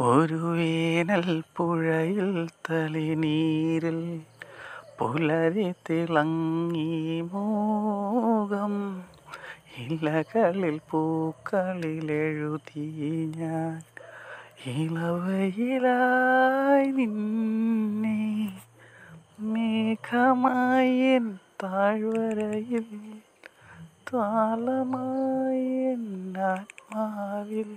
ഒരു വേനൽ പുഴയിൽ തളിനീരിൽ പുലരി തിളങ്ങി മോകം ഇലകളിൽ പൂക്കളിൽ എഴുതി ഞാൻ ഇളവയിലായി നിന്നെ. മേഘമായി എൻ താഴ്വരയിൽ താളമായി എൻ ആത്മാവിൽ.